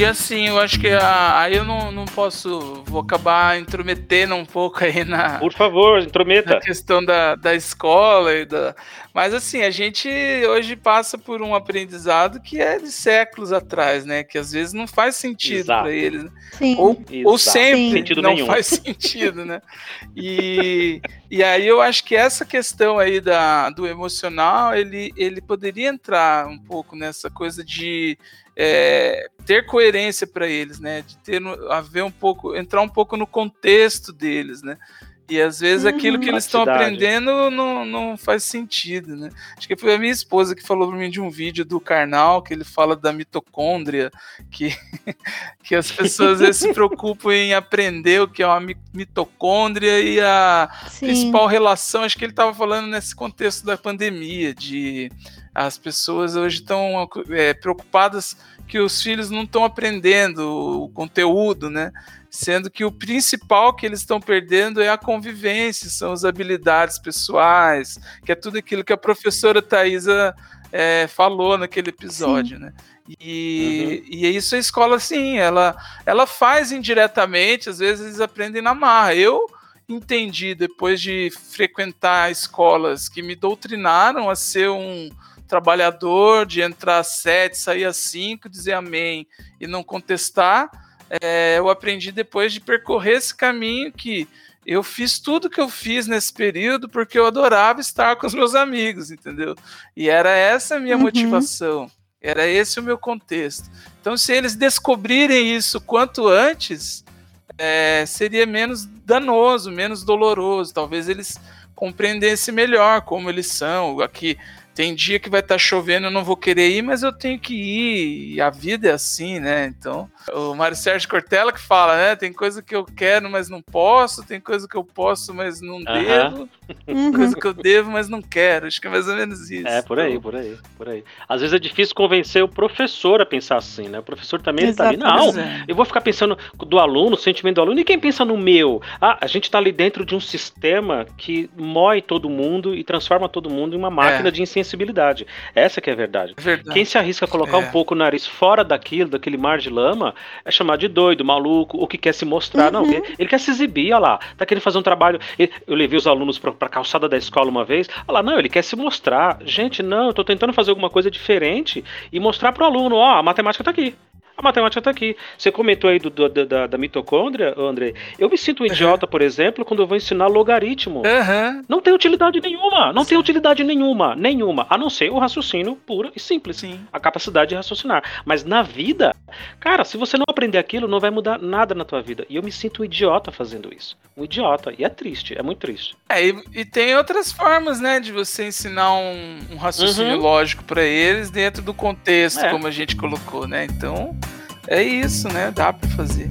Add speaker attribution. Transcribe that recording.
Speaker 1: E assim, eu acho que aí eu não, não posso, vou acabar intrometendo um pouco aí na.
Speaker 2: Por favor, intrometa.
Speaker 1: Na questão da, da escola e da. Mas assim, a gente hoje passa por um aprendizado que é de séculos atrás, né? Que às vezes não faz sentido para eles.
Speaker 3: Sim.
Speaker 1: Ou, ou sempre não nenhum. faz sentido, né? E, e aí eu acho que essa questão aí da, do emocional, ele, ele poderia entrar um pouco nessa coisa de é, ter coerência para eles, né? De ter haver um pouco, entrar um pouco no contexto deles, né? E às vezes uhum. aquilo que eles estão aprendendo não, não faz sentido, né? Acho que foi a minha esposa que falou para mim de um vídeo do Karnal, que ele fala da mitocôndria, que, que as pessoas às vezes se preocupam em aprender o que é uma mitocôndria e a Sim. principal relação, acho que ele estava falando nesse contexto da pandemia, de as pessoas hoje estão é, preocupadas que os filhos não estão aprendendo o conteúdo, né? Sendo que o principal que eles estão perdendo é a convivência, são as habilidades pessoais, que é tudo aquilo que a professora Thaisa é, falou naquele episódio, sim. né? E, uhum. e isso a escola, sim, ela, ela faz indiretamente, às vezes eles aprendem na marra. Eu entendi, depois de frequentar escolas que me doutrinaram a ser um, trabalhador de entrar às sete, sair às cinco, dizer amém e não contestar, é, eu aprendi depois de percorrer esse caminho que eu fiz tudo que eu fiz nesse período porque eu adorava estar com os meus amigos, entendeu? E era essa a minha uhum. motivação, era esse o meu contexto. Então, se eles descobrirem isso quanto antes, é, seria menos danoso, menos doloroso. Talvez eles compreendessem melhor como eles são. Aqui, tem dia que vai estar tá chovendo, eu não vou querer ir, mas eu tenho que ir. E a vida é assim, né? Então, o Mário Sérgio Cortella que fala, né? Tem coisa que eu quero, mas não posso, tem coisa que eu posso, mas não devo, tem coisa que eu devo, mas não quero. Acho que é mais ou menos isso.
Speaker 2: É, por aí, por aí, por aí. Às vezes é difícil convencer o professor a pensar assim, né? O professor também ele tá ali, não, é. eu vou ficar pensando do aluno, o sentimento do aluno, e quem pensa no meu? Ah, a gente tá ali dentro de um sistema que mói todo mundo e transforma todo mundo em uma máquina é. de insensibilidade. Essa que é a verdade. É verdade. Quem se arrisca a colocar é. um pouco o nariz fora daquilo, daquele mar de lama, é chamado de doido, maluco, o que quer se mostrar. Uhum. Não, ele, ele, quer se exibir, olha lá, tá querendo fazer um trabalho. Eu levei os alunos pra, pra calçada da escola uma vez, olha lá, não, ele quer se mostrar. Gente, não, eu tô tentando fazer alguma coisa diferente e mostrar pro aluno, ó, a matemática tá aqui. A matemática está aqui. Você comentou aí do, do, da, da, mitocôndria, André. Eu me sinto um idiota, por exemplo, quando eu vou ensinar logaritmo.
Speaker 1: Uhum.
Speaker 2: Não tem utilidade nenhuma. Não Sim. tem utilidade nenhuma. Nenhuma. A não ser o raciocínio puro e simples. Sim. A capacidade de raciocinar. Mas na vida, cara, se você não aprender aquilo, não vai mudar nada na tua vida. E eu me sinto um idiota fazendo isso. Um idiota. E é triste. É muito triste.
Speaker 1: É, e, e tem outras formas, né, de você ensinar um, um raciocínio uhum. lógico para eles dentro do contexto, é. como a gente colocou, né? Então. É isso, né? Dá para fazer.